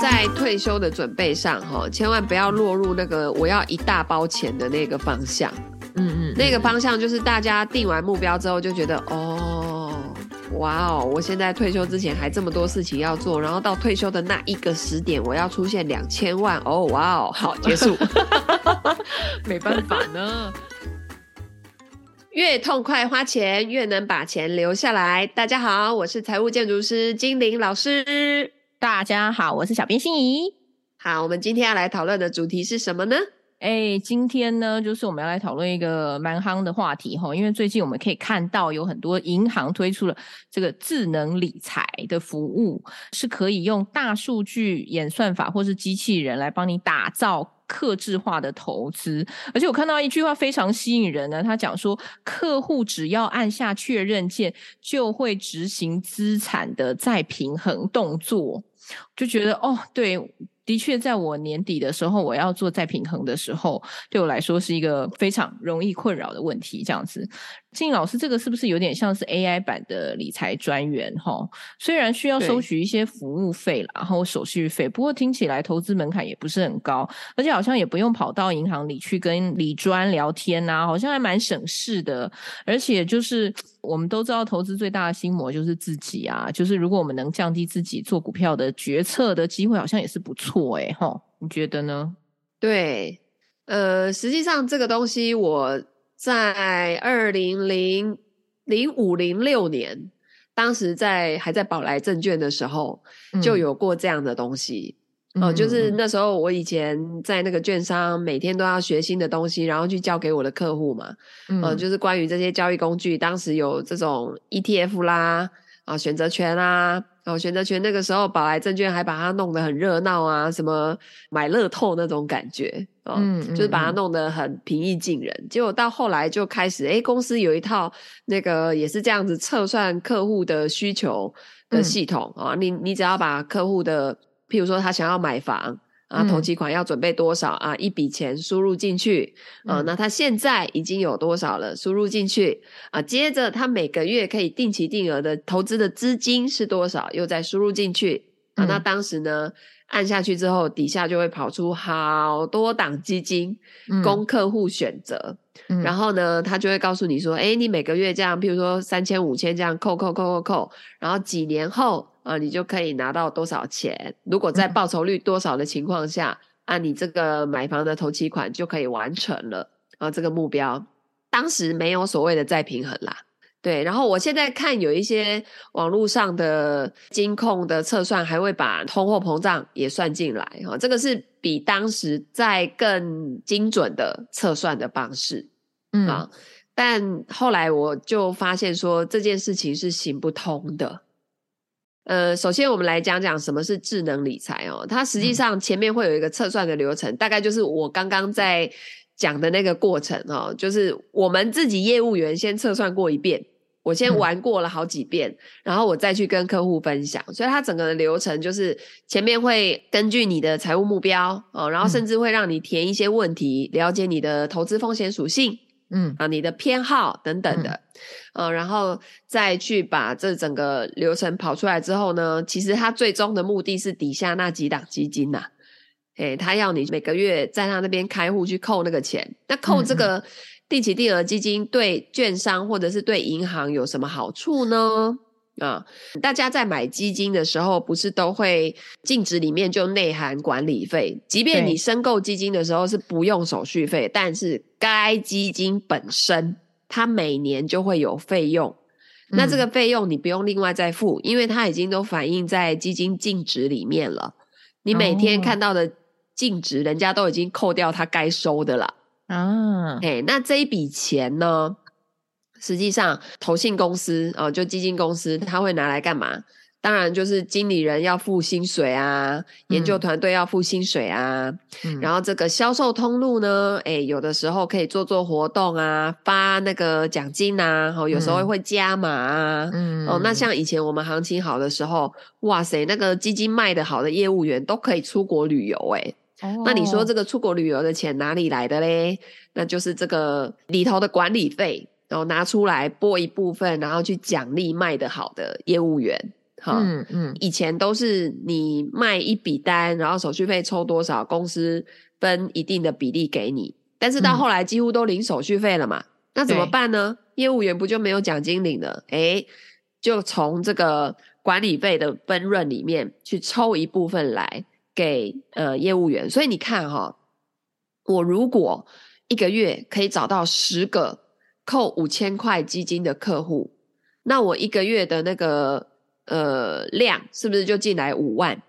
在退休的准备上，哈，千万不要落入那个我要一大包钱的那个方向。嗯嗯，那个方向就是大家定完目标之后就觉得，哦，哇哦，我现在退休之前还这么多事情要做，然后到退休的那一个时点，我要出现两千万，哦，哇哦，好，结束。没办法呢，越痛快花钱，越能把钱留下来。大家好，我是财务建筑师金玲老师。大家好，我是小编心仪。好，我们今天要来讨论的主题是什么呢？哎，今天呢，就是我们要来讨论一个蛮夯的话题哈，因为最近我们可以看到有很多银行推出了这个智能理财的服务，是可以用大数据演算法或是机器人来帮你打造克制化的投资。而且我看到一句话非常吸引人呢，他讲说，客户只要按下确认键，就会执行资产的再平衡动作。就觉得哦，对，的确，在我年底的时候，我要做再平衡的时候，对我来说是一个非常容易困扰的问题，这样子。静老师，这个是不是有点像是 AI 版的理财专员？哈，虽然需要收取一些服务费啦，然后手续费，不过听起来投资门槛也不是很高，而且好像也不用跑到银行里去跟理专聊天呐，好像还蛮省事的。而且就是我们都知道，投资最大的心魔就是自己啊，就是如果我们能降低自己做股票的决策的机会，好像也是不错诶。哈，你觉得呢？对，呃，实际上这个东西我。在二零零零五零六年，当时在还在宝来证券的时候，就有过这样的东西哦。就是那时候我以前在那个券商，每天都要学新的东西，然后去教给我的客户嘛。嗯、呃，就是关于这些交易工具，当时有这种 ETF 啦，啊、呃，选择权啦。哦，选择权那个时候，宝来证券还把它弄得很热闹啊，什么买乐透那种感觉哦，嗯嗯、就是把它弄得很平易近人。结果到后来就开始，哎，公司有一套那个也是这样子测算客户的需求的系统啊、嗯哦，你你只要把客户的，譬如说他想要买房。啊，投期款要准备多少啊？一笔钱输入进去，啊，那他现在已经有多少了？输入进去啊，接着他每个月可以定期定额的投资的资金是多少？又再输入进去啊，那当时呢，按下去之后，底下就会跑出好多档基金供客户选择，然后呢，他就会告诉你说，诶，你每个月这样，譬如说三千五千这样扣扣扣扣扣，然后几年后。啊，你就可以拿到多少钱？如果在报酬率多少的情况下，啊、你这个买房的头期款就可以完成了啊，这个目标。当时没有所谓的再平衡啦，对。然后我现在看有一些网络上的金控的测算，还会把通货膨胀也算进来，哈、啊，这个是比当时在更精准的测算的方式，嗯啊。但后来我就发现说这件事情是行不通的。呃，首先我们来讲讲什么是智能理财哦。它实际上前面会有一个测算的流程，嗯、大概就是我刚刚在讲的那个过程哦，就是我们自己业务员先测算过一遍，我先玩过了好几遍，嗯、然后我再去跟客户分享。所以它整个的流程就是前面会根据你的财务目标哦，然后甚至会让你填一些问题，了解你的投资风险属性。嗯。啊，你的偏好等等的，嗯、呃，然后再去把这整个流程跑出来之后呢，其实它最终的目的是底下那几档基金呐、啊，诶，他要你每个月在他那边开户去扣那个钱，那扣这个定期定额基金对券商或者是对银行有什么好处呢？啊，大家在买基金的时候，不是都会净值里面就内含管理费？即便你申购基金的时候是不用手续费，但是该基金本身它每年就会有费用。那这个费用你不用另外再付，因为它已经都反映在基金净值里面了。你每天看到的净值，人家都已经扣掉它该收的了。啊，哎，那这一笔钱呢？实际上，投信公司哦，就基金公司，他会拿来干嘛？当然就是经理人要付薪水啊，研究团队要付薪水啊，嗯、然后这个销售通路呢，诶，有的时候可以做做活动啊，发那个奖金啊，哦，有时候会加码啊，嗯、哦，那像以前我们行情好的时候，哇塞，那个基金卖得好的业务员都可以出国旅游诶，哦、那你说这个出国旅游的钱哪里来的嘞？那就是这个里头的管理费。然后拿出来拨一部分，然后去奖励卖得好的业务员哈，嗯嗯，以前都是你卖一笔单，然后手续费抽多少，公司分一定的比例给你。但是到后来几乎都零手续费了嘛，嗯、那怎么办呢？业务员不就没有奖金领了？诶，就从这个管理费的分润里面去抽一部分来给呃业务员。所以你看哈，我如果一个月可以找到十个扣五千块基金的客户，那我一个月的那个呃量是不是就进来五万？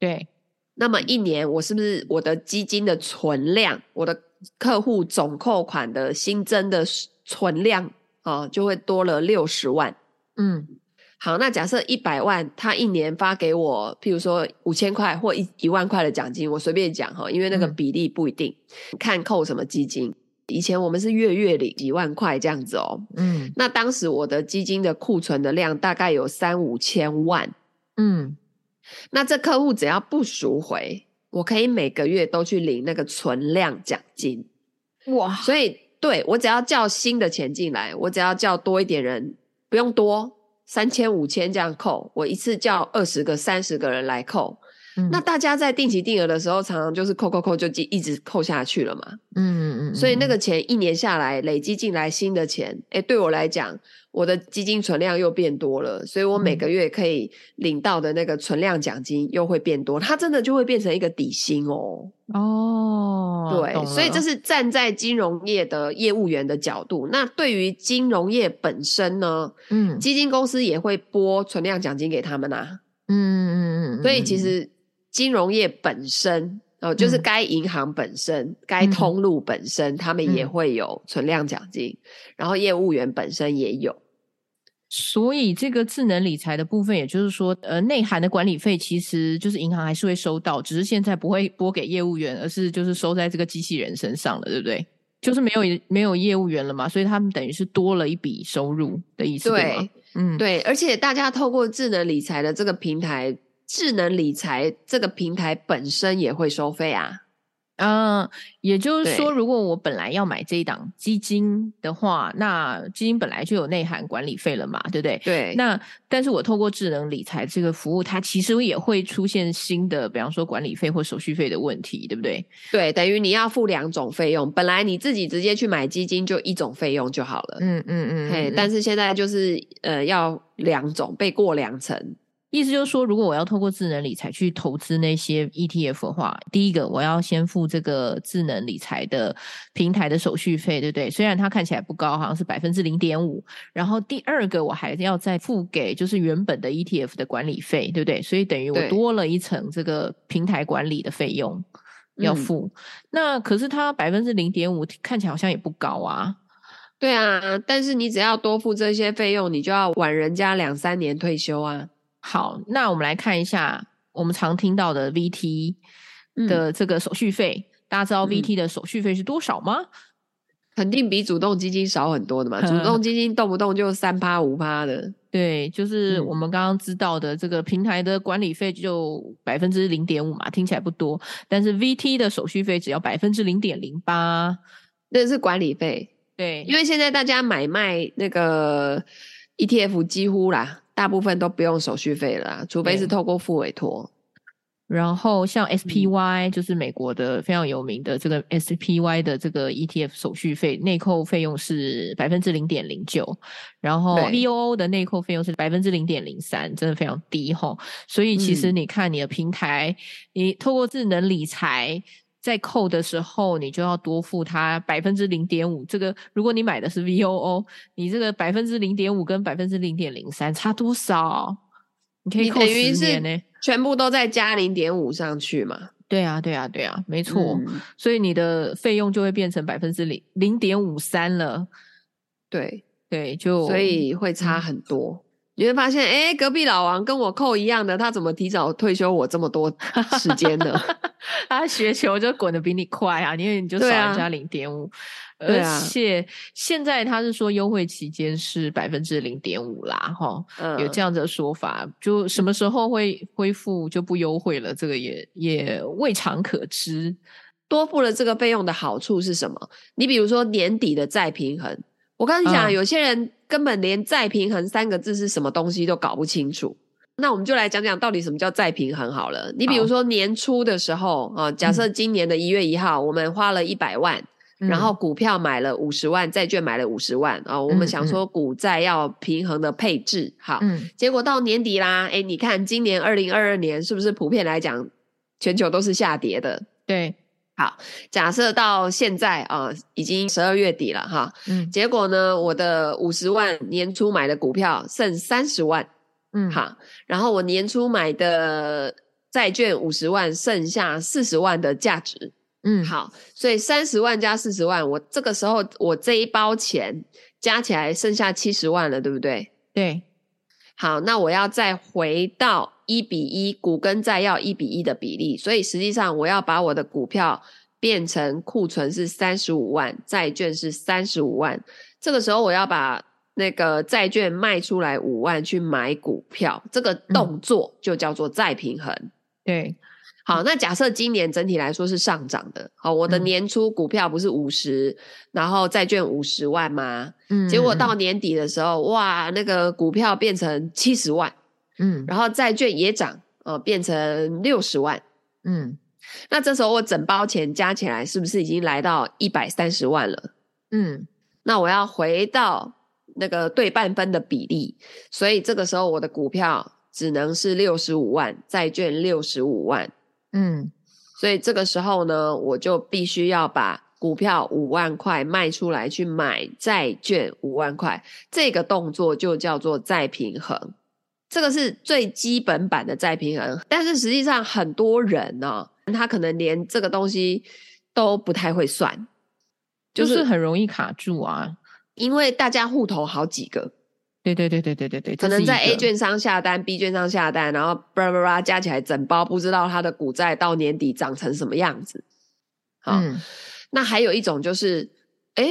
对，那么一年我是不是我的基金的存量，我的客户总扣款的新增的存量啊，就会多了六十万。嗯，好，那假设一百万，他一年发给我，譬如说五千块或一一万块的奖金，我随便讲哈，因为那个比例不一定，嗯、看扣什么基金。以前我们是月月领几万块这样子哦。嗯，那当时我的基金的库存的量大概有三五千万。嗯，那这客户只要不赎回。我可以每个月都去领那个存量奖金，哇！所以对，我只要叫新的钱进来，我只要叫多一点人，不用多，三千五千这样扣，我一次叫二十个、三十个人来扣。嗯，那大家在定期定额的时候，常常就是扣扣扣就一直扣下去了嘛。嗯嗯嗯。所以那个钱一年下来累积进来新的钱，诶，对我来讲。我的基金存量又变多了，所以我每个月可以领到的那个存量奖金又会变多，它真的就会变成一个底薪哦。哦，对，所以这是站在金融业的业务员的角度。那对于金融业本身呢？嗯，基金公司也会拨存量奖金给他们啊。嗯嗯嗯。所以其实金融业本身哦，就是该银行本身、该、嗯、通路本身，他们也会有存量奖金，然后业务员本身也有。所以这个智能理财的部分，也就是说，呃，内涵的管理费其实就是银行还是会收到，只是现在不会拨给业务员，而是就是收在这个机器人身上了，对不对？就是没有没有业务员了嘛，所以他们等于是多了一笔收入的意思，对，对吗？嗯，对。而且大家透过智能理财的这个平台，智能理财这个平台本身也会收费啊。嗯，也就是说，如果我本来要买这一档基金的话，那基金本来就有内涵管理费了嘛，对不对？对。那但是我透过智能理财这个服务，它其实也会出现新的，比方说管理费或手续费的问题，对不对？对，等于你要付两种费用。本来你自己直接去买基金就一种费用就好了。嗯嗯嗯。嘿，但是现在就是呃要两种，被过两层。意思就是说，如果我要透过智能理财去投资那些 ETF 的话，第一个我要先付这个智能理财的平台的手续费，对不对？虽然它看起来不高，好像是百分之零点五。然后第二个我还要再付给就是原本的 ETF 的管理费，对不对？所以等于我多了一层这个平台管理的费用要付。嗯、那可是它百分之零点五看起来好像也不高啊。对啊，但是你只要多付这些费用，你就要晚人家两三年退休啊。好，那我们来看一下我们常听到的 VT 的这个手续费。嗯、大家知道 VT 的手续费是多少吗？肯定比主动基金少很多的嘛。主动基金动不动就三趴五趴的。对，就是我们刚刚知道的这个平台的管理费就百分之零点五嘛，听起来不多。但是 VT 的手续费只要百分之零点零八，那是管理费。对，因为现在大家买卖那个 ETF 几乎啦。大部分都不用手续费了啦，除非是透过付委托。然后像 SPY、嗯、就是美国的非常有名的这个 SPY 的这个 ETF 手续费内扣费用是百分之零点零九，然后 VOO 的内扣费用是百分之零点零三，真的非常低哈。所以其实你看你的平台，嗯、你透过智能理财。在扣的时候，你就要多付他百分之零点五。这个，如果你买的是 VOO，你这个百分之零点五跟百分之零点零三差多少？你可以扣十年呢，全部都再加零点五上去嘛？对啊，对啊，对啊，没错。嗯、所以你的费用就会变成百分之零零点五三了。对对，就所以会差很多。嗯你会发现，哎、欸，隔壁老王跟我扣一样的，他怎么提早退休我这么多时间呢？他学球就滚得比你快啊，因为你就少人家零点五，而且现在他是说优惠期间是百分之零点五啦，哈、嗯，有这样子的说法，就什么时候会恢复就不优惠了，这个也也未尝可知。多付了这个费用的好处是什么？你比如说年底的再平衡。我跟你讲，嗯、有些人根本连再平衡三个字是什么东西都搞不清楚。那我们就来讲讲到底什么叫再平衡好了。你比如说年初的时候啊，假设今年的一月一号，我们花了一百万。然后股票买了五十万，债券买了五十万啊、哦！我们想说股债要平衡的配置，好，嗯、结果到年底啦，哎，你看今年二零二二年是不是普遍来讲，全球都是下跌的？对，好，假设到现在啊、哦，已经十二月底了哈，嗯，结果呢，我的五十万年初买的股票剩三十万，嗯，好，然后我年初买的债券五十万，剩下四十万的价值。嗯，好，所以三十万加四十万，我这个时候我这一包钱加起来剩下七十万了，对不对？对，好，那我要再回到一比一，股跟债要一比一的比例，所以实际上我要把我的股票变成库存是三十五万，债券是三十五万，这个时候我要把那个债券卖出来五万去买股票，这个动作就叫做再平衡，嗯、对。好，那假设今年整体来说是上涨的，好，我的年初股票不是五十、嗯，然后债券五十万吗？嗯，结果到年底的时候，哇，那个股票变成七十万，嗯，然后债券也涨，哦、呃，变成六十万，嗯，那这时候我整包钱加起来是不是已经来到一百三十万了？嗯，那我要回到那个对半分的比例，所以这个时候我的股票只能是六十五万，债券六十五万。嗯，所以这个时候呢，我就必须要把股票五万块卖出来，去买债券五万块，这个动作就叫做再平衡。这个是最基本版的再平衡，但是实际上很多人呢，他可能连这个东西都不太会算，就是很容易卡住啊，因为大家户头好几个。对对对对对对对，可能在 A 券商下单，B 券商下单，然后巴拉巴拉加起来整包，不知道他的股债到年底长成什么样子。好，嗯、那还有一种就是，哎，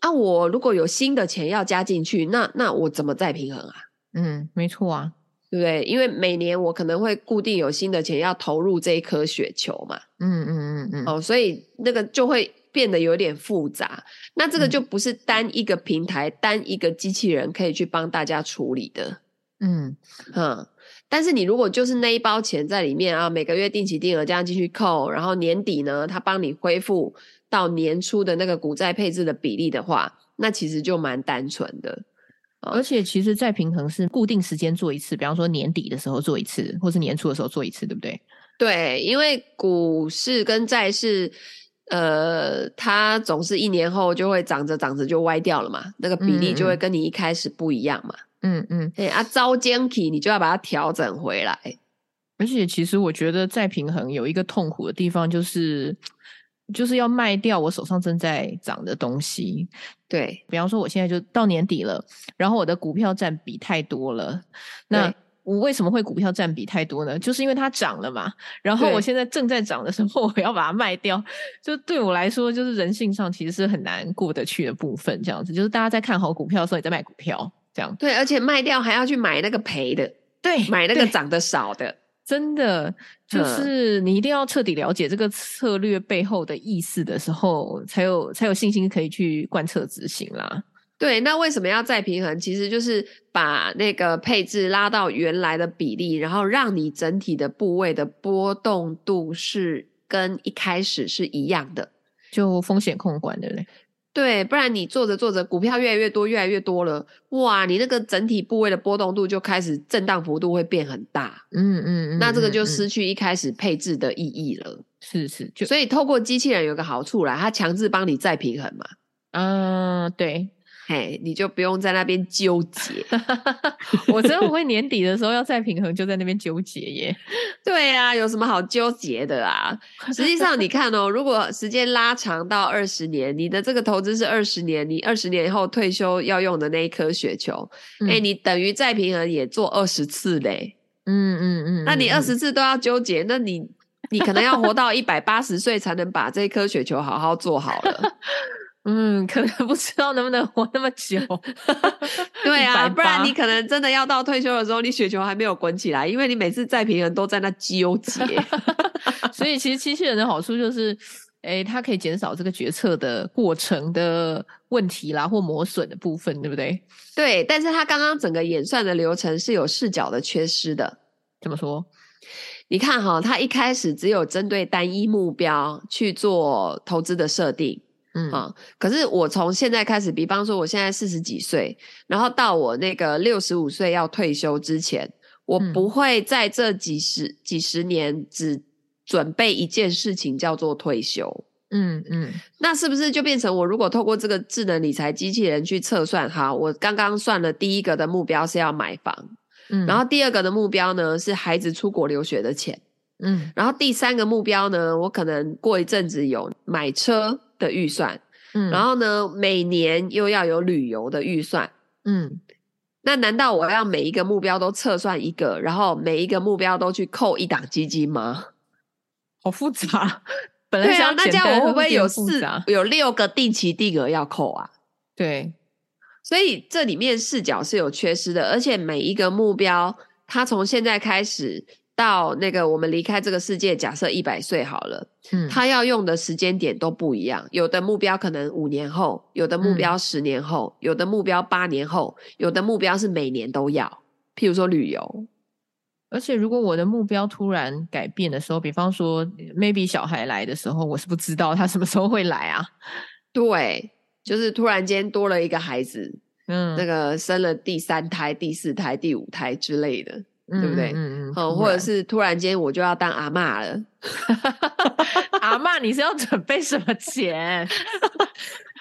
啊，我如果有新的钱要加进去，那那我怎么再平衡啊？嗯，没错啊，对不对？因为每年我可能会固定有新的钱要投入这一颗雪球嘛。嗯嗯嗯嗯，哦，所以那个就会。变得有点复杂，那这个就不是单一个平台、嗯、单一个机器人可以去帮大家处理的。嗯嗯，但是你如果就是那一包钱在里面啊，每个月定期定额这样继续扣，然后年底呢，它帮你恢复到年初的那个股债配置的比例的话，那其实就蛮单纯的。而且其实再平衡是固定时间做一次，比方说年底的时候做一次，或是年初的时候做一次，对不对？对，因为股市跟债市。呃，它总是一年后就会长着长着就歪掉了嘛，那个比例就会跟你一开始不一样嘛。嗯嗯，对啊，遭奸体你就要把它调整回来。而且其实我觉得再平衡有一个痛苦的地方，就是就是要卖掉我手上正在涨的东西。对，比方说我现在就到年底了，然后我的股票占比太多了，那。我为什么会股票占比太多呢？就是因为它涨了嘛。然后我现在正在涨的时候，我要把它卖掉，就对我来说，就是人性上其实是很难过得去的部分。这样子，就是大家在看好股票的时候，你在卖股票，这样。对，而且卖掉还要去买那个赔的，对，买那个涨得少的。真的，就是你一定要彻底了解这个策略背后的意思的时候，才有才有信心可以去贯彻执行啦。对，那为什么要再平衡？其实就是把那个配置拉到原来的比例，然后让你整体的部位的波动度是跟一开始是一样的，就风险控管的嘞。对，不然你做着做着，股票越来越多，越来越多了，哇，你那个整体部位的波动度就开始震荡幅度会变很大。嗯嗯嗯，那这个就失去一开始配置的意义了。是是，就所以透过机器人有个好处啦，它强制帮你再平衡嘛。嗯，对。嘿，你就不用在那边纠结。我真的我会年底的时候要再平衡，就在那边纠结耶。对啊，有什么好纠结的啊？实际上，你看哦，如果时间拉长到二十年，你的这个投资是二十年，你二十年以后退休要用的那一颗雪球，哎、你等于再平衡也做二十次嘞。嗯嗯嗯，那你二十次都要纠结，那你你可能要活到一百八十岁才能把这颗雪球好好做好了。嗯，可能不知道能不能活那么久。对啊，不然你可能真的要到退休的时候，你雪球还没有滚起来，因为你每次再平衡都在那纠结。所以其实机器人的好处就是，诶、欸，它可以减少这个决策的过程的问题啦，或磨损的部分，对不对？对，但是它刚刚整个演算的流程是有视角的缺失的。怎么说？你看哈，它一开始只有针对单一目标去做投资的设定，嗯。啊，可是我从现在开始，比方说我现在四十几岁，然后到我那个六十五岁要退休之前，我不会在这几十几十年只准备一件事情叫做退休，嗯嗯，那是不是就变成我如果透过这个智能理财机器人去测算，哈，我刚刚算了第一个的目标是要买房。嗯，然后第二个的目标呢是孩子出国留学的钱，嗯，然后第三个目标呢，我可能过一阵子有买车的预算，嗯，然后呢每年又要有旅游的预算，嗯，那难道我要每一个目标都测算一个，然后每一个目标都去扣一档基金吗？好复杂，本来想、啊、那这样我会不会有四有六个定期定额要扣啊？对。所以这里面视角是有缺失的，而且每一个目标，它从现在开始到那个我们离开这个世界，假设一百岁好了，嗯，他要用的时间点都不一样。有的目标可能五年后，有的目标十年后，嗯，有的目标八年后，有的目标是每年都要。譬如说旅游，而且如果我的目标突然改变的时候，比方说 maybe 小孩来的时候，我是不知道他什么时候会来啊？对。就是突然间多了一个孩子，嗯，那个生了第三胎、第四胎、第五胎之类的，嗯、对不对？嗯嗯，嗯，或者是突然间我就要当阿妈了，阿妈，你是要准备什么钱？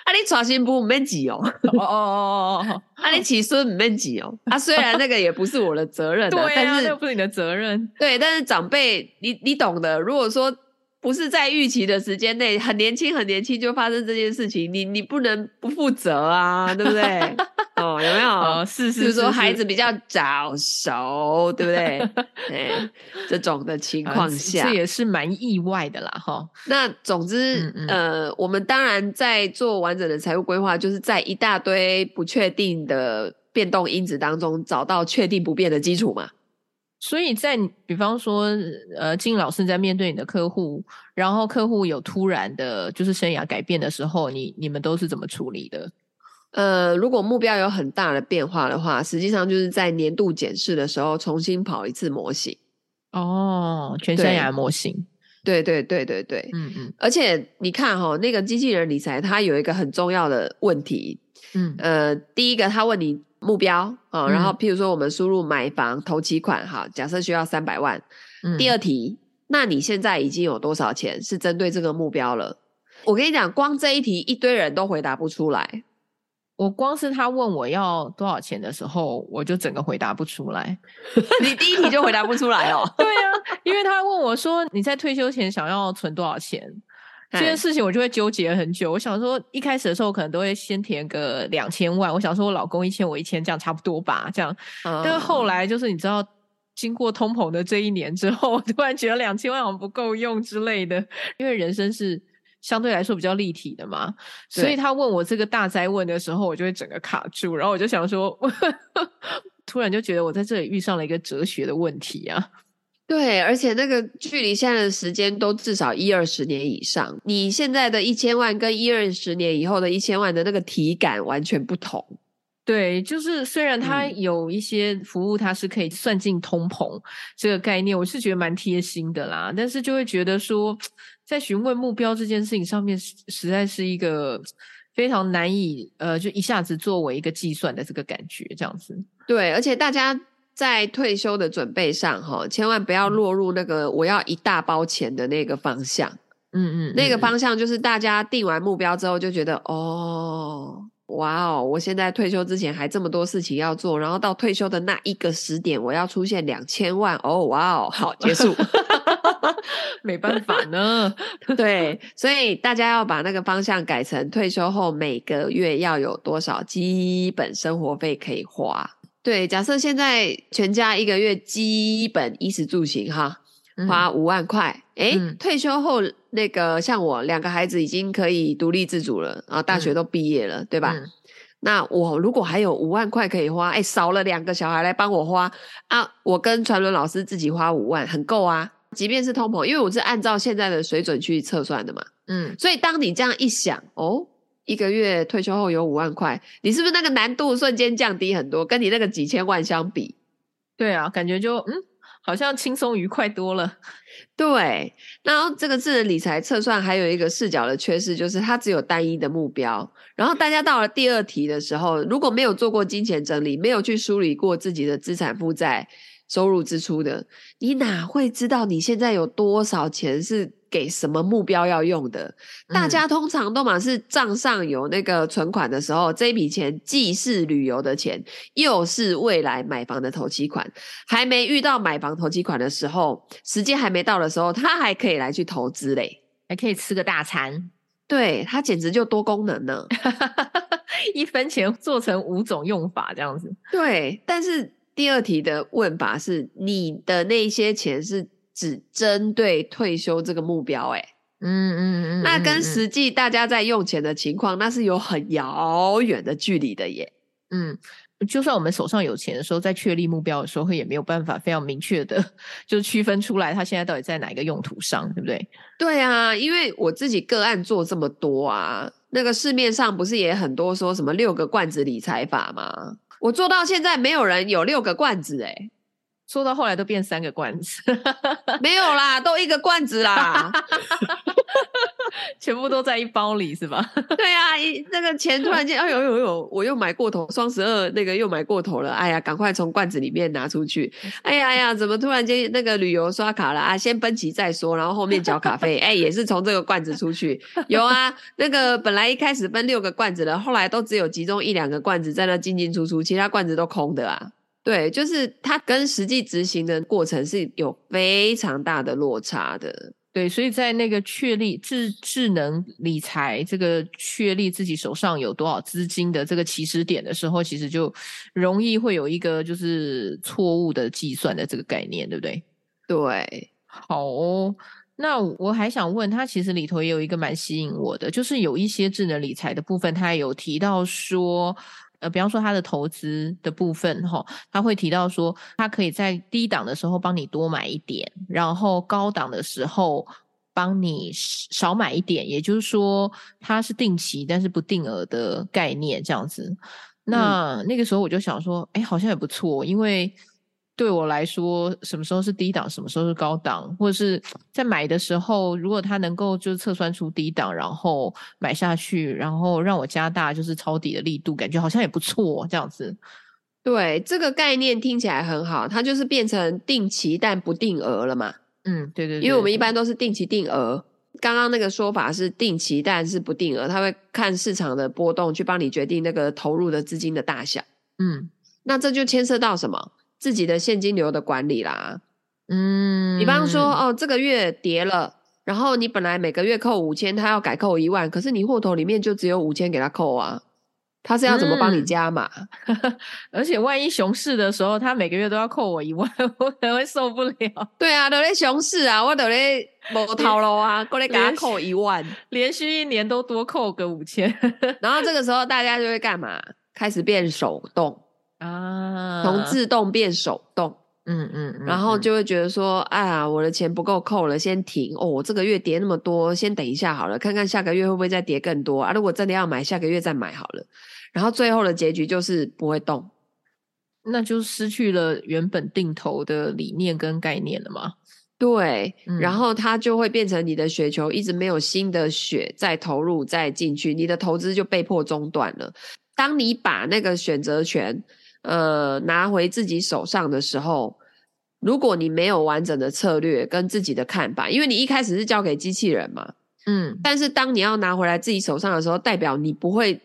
啊，你娶新妇唔免急哦，哦哦哦哦，啊，你起孙唔免急哦，啊，虽然那个也不是我的责任，对啊，但是那不是你的责任，对，但是长辈，你你懂的，如果说。不是在预期的时间内，很年轻很年轻就发生这件事情，你你不能不负责啊，对不对？哦，有没有？哦，是是，是，就是说孩子比较早熟，对不对？对，这种的情况下，这也是蛮意外的啦，哈。那总之，嗯嗯呃，我们当然在做完整的财务规划，就是在一大堆不确定的变动因子当中，找到确定不变的基础嘛。所以在比方说，呃，金老师在面对你的客户，然后客户有突然的，就是生涯改变的时候，你你们都是怎么处理的？呃，如果目标有很大的变化的话，实际上就是在年度检视的时候重新跑一次模型。哦，全生涯模型。对对对对对，嗯嗯。而且你看哈、哦，那个机器人理财，它有一个很重要的问题。嗯呃，第一个，他问你。目标啊、哦，然后譬如说我们输入买房投期款哈，假设需要三百万。嗯。第二题，那你现在已经有多少钱是针对这个目标了？我跟你讲，光这一题一堆人都回答不出来。我光是他问我要多少钱的时候，我就整个回答不出来。你第一题就回答不出来哦？对啊，因为他问我说你在退休前想要存多少钱？这件事情我就会纠结很久。我想说，一开始的时候可能都会先填个两千万。我想说，我老公一千，我一千，这样差不多吧？这样。但是后来就是你知道，经过通膨的这一年之后，我突然觉得两千万好像不够用之类的。因为人生是相对来说比较立体的嘛，所以他问我这个大灾问的时候，我就会整个卡住。然后我就想说，突然就觉得我在这里遇上了一个哲学的问题啊。对，而且那个距离现在的时间都至少一二十年以上。你现在的一千万跟一二十年以后的一千万的那个体感完全不同。对，就是虽然它有一些服务，它是可以算进通膨这个概念，我是觉得蛮贴心的啦。但是就会觉得说，在询问目标这件事情上面，实在是一个非常难以呃，就一下子作为一个计算的这个感觉，这样子。对，而且大家。在退休的准备上，哈，千万不要落入那个我要一大包钱的那个方向。嗯嗯，那个方向就是大家定完目标之后就觉得，哦，哇哦，我现在退休之前还这么多事情要做，然后到退休的那一个时点，我要出现两千万，哦，哇哦，好，结束。没办法呢，对，所以大家要把那个方向改成退休后每个月要有多少基本生活费可以花。对，假设现在全家一个月基本衣食住行哈，花五万块，哎、嗯，退休后那个像我两个孩子已经可以独立自主了，然后大学都毕业了，嗯、对吧、嗯？那我如果还有五万块可以花，哎，少了两个小孩来帮我花啊，我跟传伦老师自己花五万，很够啊。即便是通膨，因为我是按照现在的水准去测算的嘛，嗯，所以当你这样一想，哦。一个月退休后有五万块，你是不是那个难度瞬间降低很多？跟你那个几千万相比，对啊，感觉就嗯，好像轻松愉快多了。对，然后这个智能理财测算还有一个视角的缺失，就是它只有单一的目标。然后大家到了第二题的时候，如果没有做过金钱整理，没有去梳理过自己的资产负债、收入支出的，你哪会知道你现在有多少钱是给什么目标要用的？大家通常都嘛是账上有那个存款的时候，这笔钱既是旅游的钱，又是未来买房的头期款。还没遇到买房投期款的时候，时间还没到的时候，他还可以来去投资嘞，还可以吃个大餐。对，它简直就多功能呢，一分钱做成五种用法这样子。对，但是第二题的问法是，你的那些钱是？只针对退休这个目标，欸，哎，嗯嗯嗯，那跟实际大家在用钱的情况，那是有很遥远的距离的耶。嗯，就算我们手上有钱的时候，在确立目标的时候，也没有办法非常明确的，就区分出来他现在到底在哪一个用途上，对不对？对啊，因为我自己个案做这么多啊，那个市面上不是也很多说什么六个罐子理财法吗？我做到现在，没有人有六个罐子，欸，说到后来都变三个罐子，没有啦，都一个罐子啦，全部都在一包里是吧？对啊，一那个钱突然间，哎呦呦呦，我又买过头，双十二那个又买过头了，哎呀，赶快从罐子里面拿出去，哎呀哎呀，怎么突然间那个旅游刷卡了啊？先分期再说，然后后面缴卡费，哎，也是从这个罐子出去。有啊，那个本来一开始分六个罐子的，后来都只有集中一两个罐子在那进进出出，其他罐子都空的啊。对，就是它跟实际执行的过程是有非常大的落差的。对，所以在那个确立智智能理财这个确立自己手上有多少资金的这个起始点的时候，其实就容易会有一个就是错误的计算的这个概念，对不对？对，好哦，那我还想问他，其实里头也有一个蛮吸引我的，就是有一些智能理财的部分，他有提到说。呃，比方说他的投资的部分，齁，他会提到说，他可以在低档的时候帮你多买一点，然后高档的时候帮你少买一点，也就是说，它是定期但是不定额的概念这样子。那、嗯、那个时候我就想说，哎，好像也不错，因为。对我来说，什么时候是低档，什么时候是高档，或者是在买的时候，如果它能够就是测算出低档，然后买下去，然后让我加大就是抄底的力度，感觉好像也不错，这样子。对，这个概念听起来很好，它就是变成定期但不定额了嘛。嗯，对对对，因为我们一般都是定期定额，刚刚那个说法是定期但是不定额，它会看市场的波动去帮你决定那个投入的资金的大小。嗯，那这就牵涉到什么？自己的现金流的管理啦，嗯，比方说哦，这个月跌了，然后你本来每个月扣五千，他要改扣一万，可是你户头里面就只有五千给他扣啊，他是要怎么帮你加码？嗯、而且万一熊市的时候，他每个月都要扣我一万，我可能会受不了。对啊，都在熊市啊，我都在无头路啊，过来给他扣一万，连续一年都多扣个五千，然后这个时候大家就会干嘛？开始变手动。啊，从自动变手动，嗯嗯，嗯，然后就会觉得说，哎呀，我的钱不够扣了，先停哦。我这个月跌那么多，先等一下好了，看看下个月会不会再跌更多啊？如果真的要买，下个月再买好了。然后最后的结局就是不会动，那就失去了原本定投的理念跟概念了吗？对，嗯，然后它就会变成你的雪球一直没有新的血再投入再进去，你的投资就被迫中断了。当你把那个选择权。呃，拿回自己手上的时候，如果你没有完整的策略跟自己的看法，因为你一开始是交给机器人嘛，嗯，但是当你要拿回来自己手上的时候，代表你不会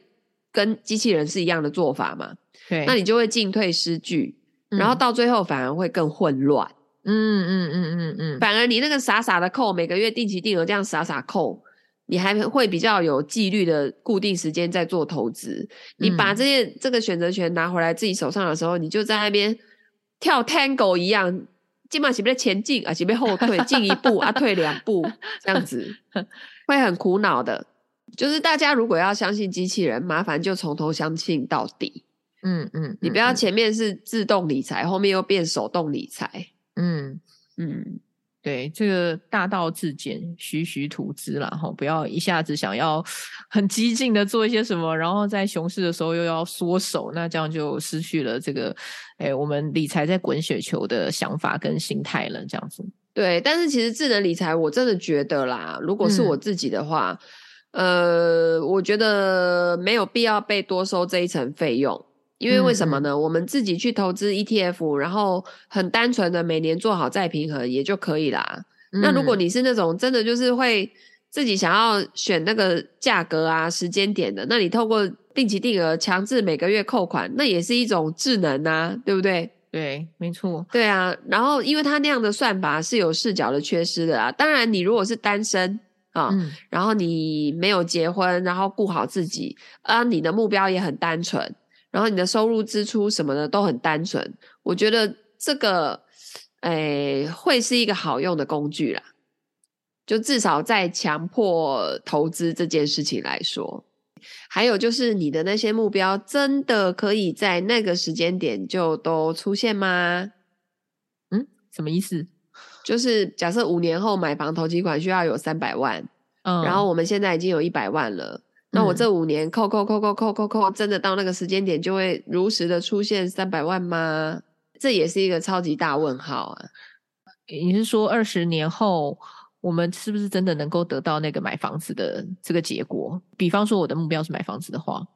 跟机器人是一样的做法嘛，对，那你就会进退失据，嗯，然后到最后反而会更混乱，嗯嗯嗯嗯嗯，反而你那个傻傻的扣，每个月定期定额这样傻傻扣。你还会比较有纪律的固定时间在做投资。你把这些、嗯、这个选择权拿回来自己手上的时候，你就在那边跳 Tango 一样，基本上是不是前进啊，是不是后退，进一步啊，退两步，这样子 会很苦恼的。就是大家如果要相信机器人，麻烦就从头相信到底。嗯嗯，你不要前面是自动理财，后面又变手动理财。嗯嗯。对，这个大道至简，徐徐图之啦，哈，不要一下子想要 很激进的做一些什么，然后在熊市的时候又要缩手，那这样就失去了这个，哎，我们理财在滚雪球的想法跟心态了，这样子。对，但是其实智能理财，我真的觉得啦，如果是我自己的话，嗯、呃，我觉得没有必要被多收这一层费用。因为为什么呢？我们自己去投资 ETF，然后很单纯的每年做好再平衡也就可以啦。嗯、那如果你是那种真的就是会自己想要选那个价格啊、时间点的，那你透过定期定额强制每个月扣款，那也是一种智能啊，对不对？对，没错。对啊，然后因为它那样的算法是有视角的缺失的啊。当然，你如果是单身啊，嗯、然后你没有结婚，然后顾好自己啊，你的目标也很单纯。然后你的收入支出什么的都很单纯，我觉得这个，诶，会是一个好用的工具啦。就至少在强迫投资这件事情来说，还有就是你的那些目标真的可以在那个时间点就都出现吗？嗯，什么意思？就是假设五年后买房投期款需要有三百万，嗯，然后我们现在已经有一百万了。那我这五年扣扣扣扣扣扣扣，真的到那个时间点就会如实的出现三百万吗？这也是一个超级大问号啊！你是说二十年后我们是不是真的能够得到那个买房子的这个结果？比方说我的目标是买房子的话，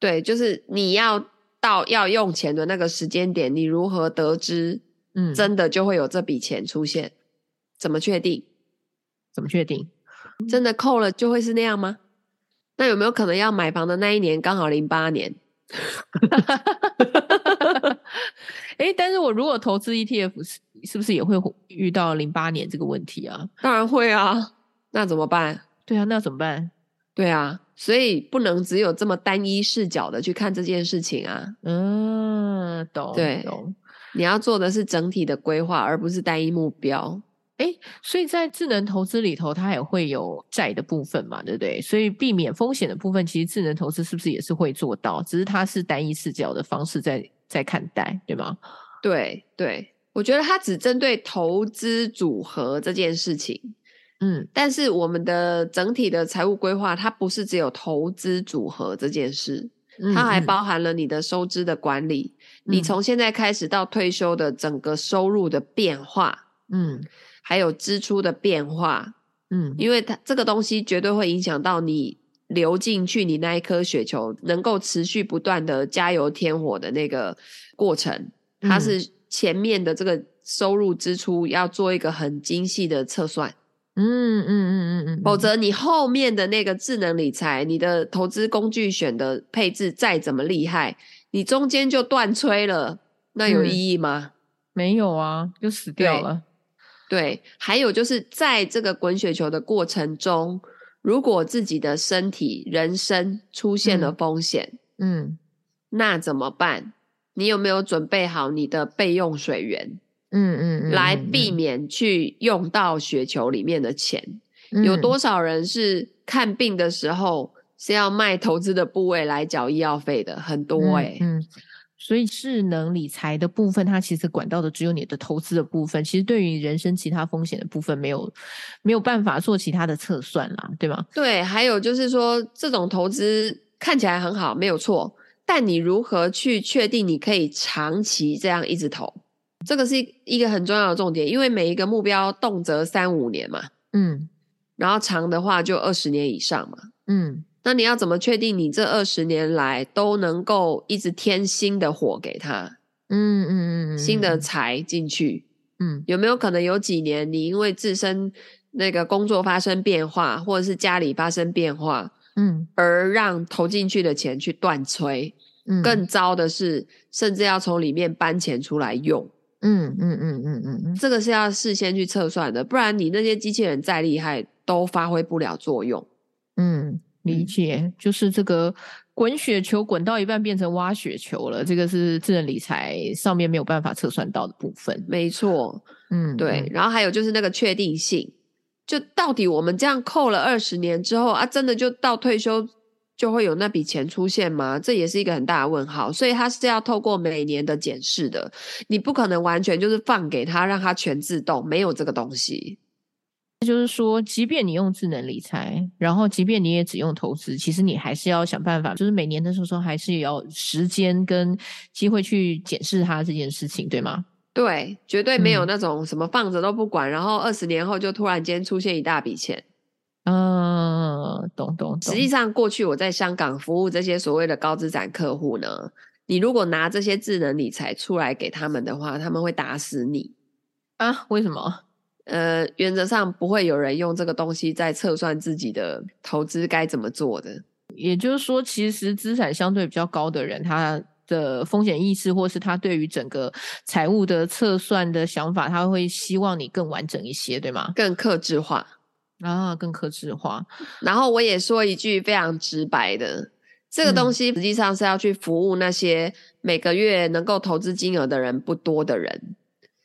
对，就是你要到要用钱的那个时间点，你如何得知？嗯，真的就会有这笔钱出现？怎么确定？怎么确定？真的扣了就会是那样吗？那有没有可能要买房的那一年刚好零八年？哎，但是我如果投资 ETF，是是不是也会遇到零八年这个问题啊？当然会啊，那怎么办？对啊，那怎么办？对啊，所以不能只有这么单一视角的去看这件事情啊。嗯，懂，对，懂。你要做的是整体的规划，而不是单一目标。哎，所以在智能投资里头，它也会有债的部分嘛，对不对？所以避免风险的部分，其实智能投资是不是也是会做到？只是它是单一视角的方式在在看待，对吗？对对，我觉得它只针对投资组合这件事情，嗯，但是我们的整体的财务规划，它不是只有投资组合这件事，它还包含了你的收支的管理，嗯，你从现在开始到退休的整个收入的变化，嗯。还有支出的变化，嗯，因为它这个东西绝对会影响到你流进去你那一颗雪球能够持续不断的加油添火的那个过程，它是前面的这个收入支出要做一个很精细的测算，嗯嗯嗯嗯嗯，否则你后面的那个智能理财，你的投资工具选的配置再怎么厉害，你中间就断炊了，那有意义吗？嗯，没有啊，就死掉了。对，还有就是在这个滚雪球的过程中，如果自己的身体、人生出现了风险，嗯，嗯，那怎么办？你有没有准备好你的备用水源？嗯嗯，嗯，来避免去用到雪球里面的钱。嗯，有多少人是看病的时候是要卖投资的部位来缴医药费的？很多诶、欸。嗯。嗯所以智能理财的部分，它其实管到的只有你的投资的部分，其实对于人生其他风险的部分，没有没有办法做其他的测算啦，对吗？对，还有就是说，这种投资看起来很好，没有错，但你如何去确定你可以长期这样一直投？这个是一个很重要的重点，因为每一个目标动辄三五年嘛，嗯，然后长的话就二十年以上嘛，嗯。那你要怎么确定你这二十年来都能够一直添新的火给他？嗯嗯嗯，新的财进去，嗯，有没有可能有几年你因为自身那个工作发生变化，或者是家里发生变化，嗯，而让投进去的钱去断炊？嗯，更糟的是，甚至要从里面搬钱出来用。嗯嗯嗯嗯嗯嗯，这个是要事先去测算的，不然你那些机器人再厉害，都发挥不了作用。嗯。理解，就是这个滚雪球滚到一半变成挖雪球了，这个是智能理财上面没有办法测算到的部分。没错，嗯，对。然后还有就是那个确定性，就到底我们这样扣了二十年之后啊，真的就到退休就会有那笔钱出现吗？这也是一个很大的问号。所以它是要透过每年的检视的，你不可能完全就是放给他，让他全自动，没有这个东西。就是说，即便你用智能理财，然后即便你也只用投资，其实你还是要想办法，就是每年的时候还是要时间跟机会去检视它这件事情，对吗？对，绝对没有那种什么放着都不管，嗯、然后二十年后就突然间出现一大笔钱。嗯，懂懂懂。实际上，过去我在香港服务这些所谓的高资产客户呢，你如果拿这些智能理财出来给他们的话，他们会打死你啊？为什么？呃，原则上不会有人用这个东西在测算自己的投资该怎么做的。也就是说，其实资产相对比较高的人，他的风险意识，或是他对于整个财务的测算的想法，他会希望你更完整一些，对吗？更克制化啊，更克制化。然后我也说一句非常直白的，这个东西实际上是要去服务那些每个月能够投资金额的人不多的人。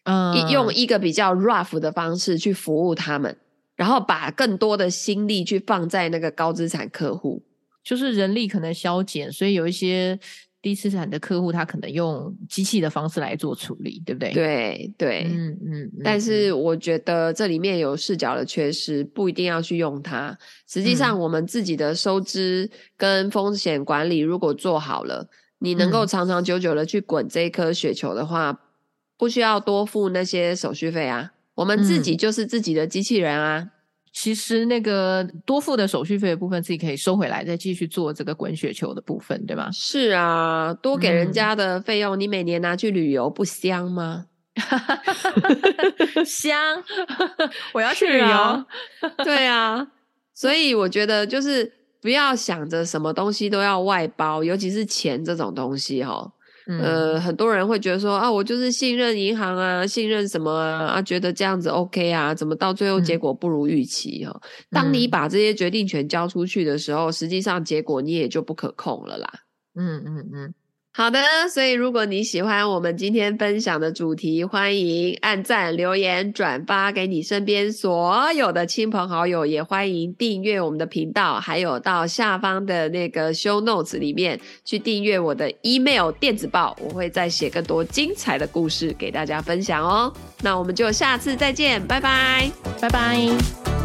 嗯，用一个比较 rough 的方式去服务他们，然后把更多的心力去放在那个高资产客户，就是人力可能削减，所以有一些低资产的客户，他可能用机器的方式来做处理，对不对？对对，嗯嗯。但是我觉得这里面有视角的缺失，不一定要去用它。实际上，我们自己的收支跟风险管理如果做好了，你能够长长久久的去滚这一颗雪球的话。不需要多付那些手续费啊，我们自己就是自己的机器人啊。嗯、其实那个多付的手续费的部分，自己可以收回来，再继续做这个滚雪球的部分，对吗？是啊，多给人家的费用，嗯、你每年拿去旅游不香吗？香，我要去旅游。啊对啊，所以我觉得就是不要想着什么东西都要外包，尤其是钱这种东西齁。嗯、呃，很多人会觉得说啊，我就是信任银行啊，信任什么啊，啊，觉得这样子 OK 啊，怎么到最后结果不如预期哈、哦？嗯、当你把这些决定权交出去的时候，实际上结果你也就不可控了啦。嗯嗯嗯。嗯嗯好的，所以如果你喜欢我们今天分享的主题，欢迎按赞、留言、转发给你身边所有的亲朋好友，也欢迎订阅我们的频道，还有到下方的那个 show notes 里面去订阅我的 email 电子报，我会再写更多精彩的故事给大家分享哦。那我们就下次再见，拜拜，拜拜。